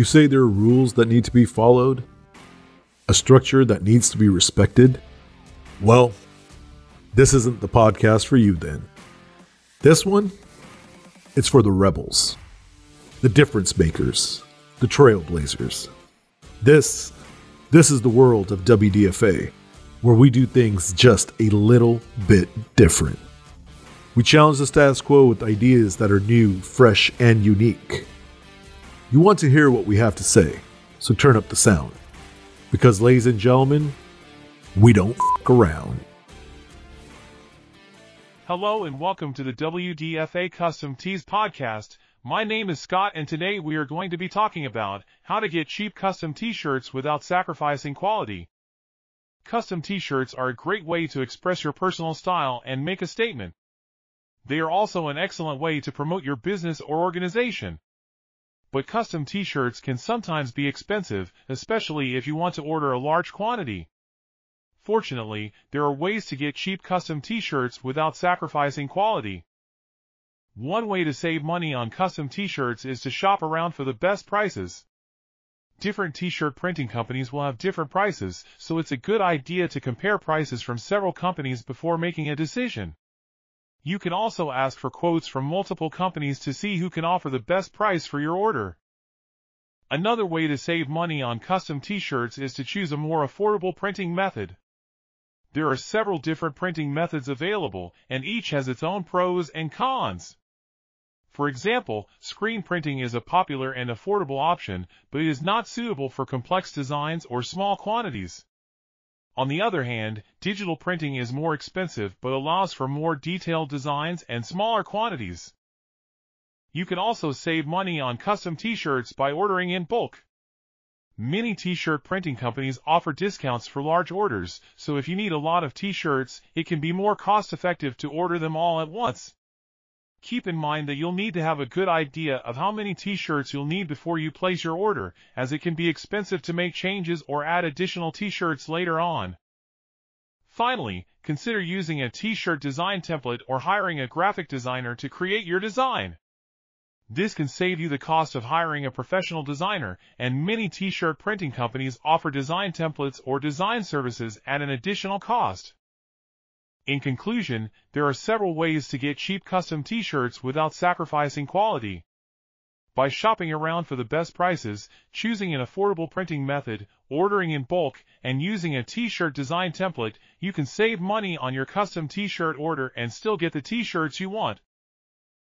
You say there are rules that need to be followed? A structure that needs to be respected? Well, this isn't the podcast for you then. This one, it's for the rebels, the difference makers, the trailblazers. This, this is the world of WDFA, where we do things just a little bit different. We challenge the status quo with ideas that are new, fresh, and unique. You want to hear what we have to say, so turn up the sound. Because, ladies and gentlemen, we don't f around. Hello and welcome to the WDFA Custom Tees podcast. My name is Scott and today we are going to be talking about how to get cheap custom t-shirts without sacrificing quality. Custom t-shirts are a great way to express your personal style and make a statement. They are also an excellent way to promote your business or organization but custom t-shirts can sometimes be expensive, especially if you want to order a large quantity. Fortunately, there are ways to get cheap custom t-shirts without sacrificing quality. One way to save money on custom t-shirts is to shop around for the best prices. Different t-shirt printing companies will have different prices, so it's a good idea to compare prices from several companies before making a decision. You can also ask for quotes from multiple companies to see who can offer the best price for your order. Another way to save money on custom t-shirts is to choose a more affordable printing method. There are several different printing methods available, and each has its own pros and cons. For example, screen printing is a popular and affordable option, but it is not suitable for complex designs or small quantities. On the other hand, digital printing is more expensive but allows for more detailed designs and smaller quantities. You can also save money on custom t-shirts by ordering in bulk. Many t-shirt printing companies offer discounts for large orders, so if you need a lot of t-shirts, it can be more cost-effective to order them all at once. Keep in mind that you'll need to have a good idea of how many t-shirts you'll need before you place your order, as it can be expensive to make changes or add additional t-shirts later on. Finally, consider using a t-shirt design template or hiring a graphic designer to create your design. This can save you the cost of hiring a professional designer, and many t-shirt printing companies offer design templates or design services at an additional cost. In conclusion, there are several ways to get cheap custom t-shirts without sacrificing quality. By shopping around for the best prices, choosing an affordable printing method, ordering in bulk, and using a t-shirt design template, you can save money on your custom t-shirt order and still get the t-shirts you want.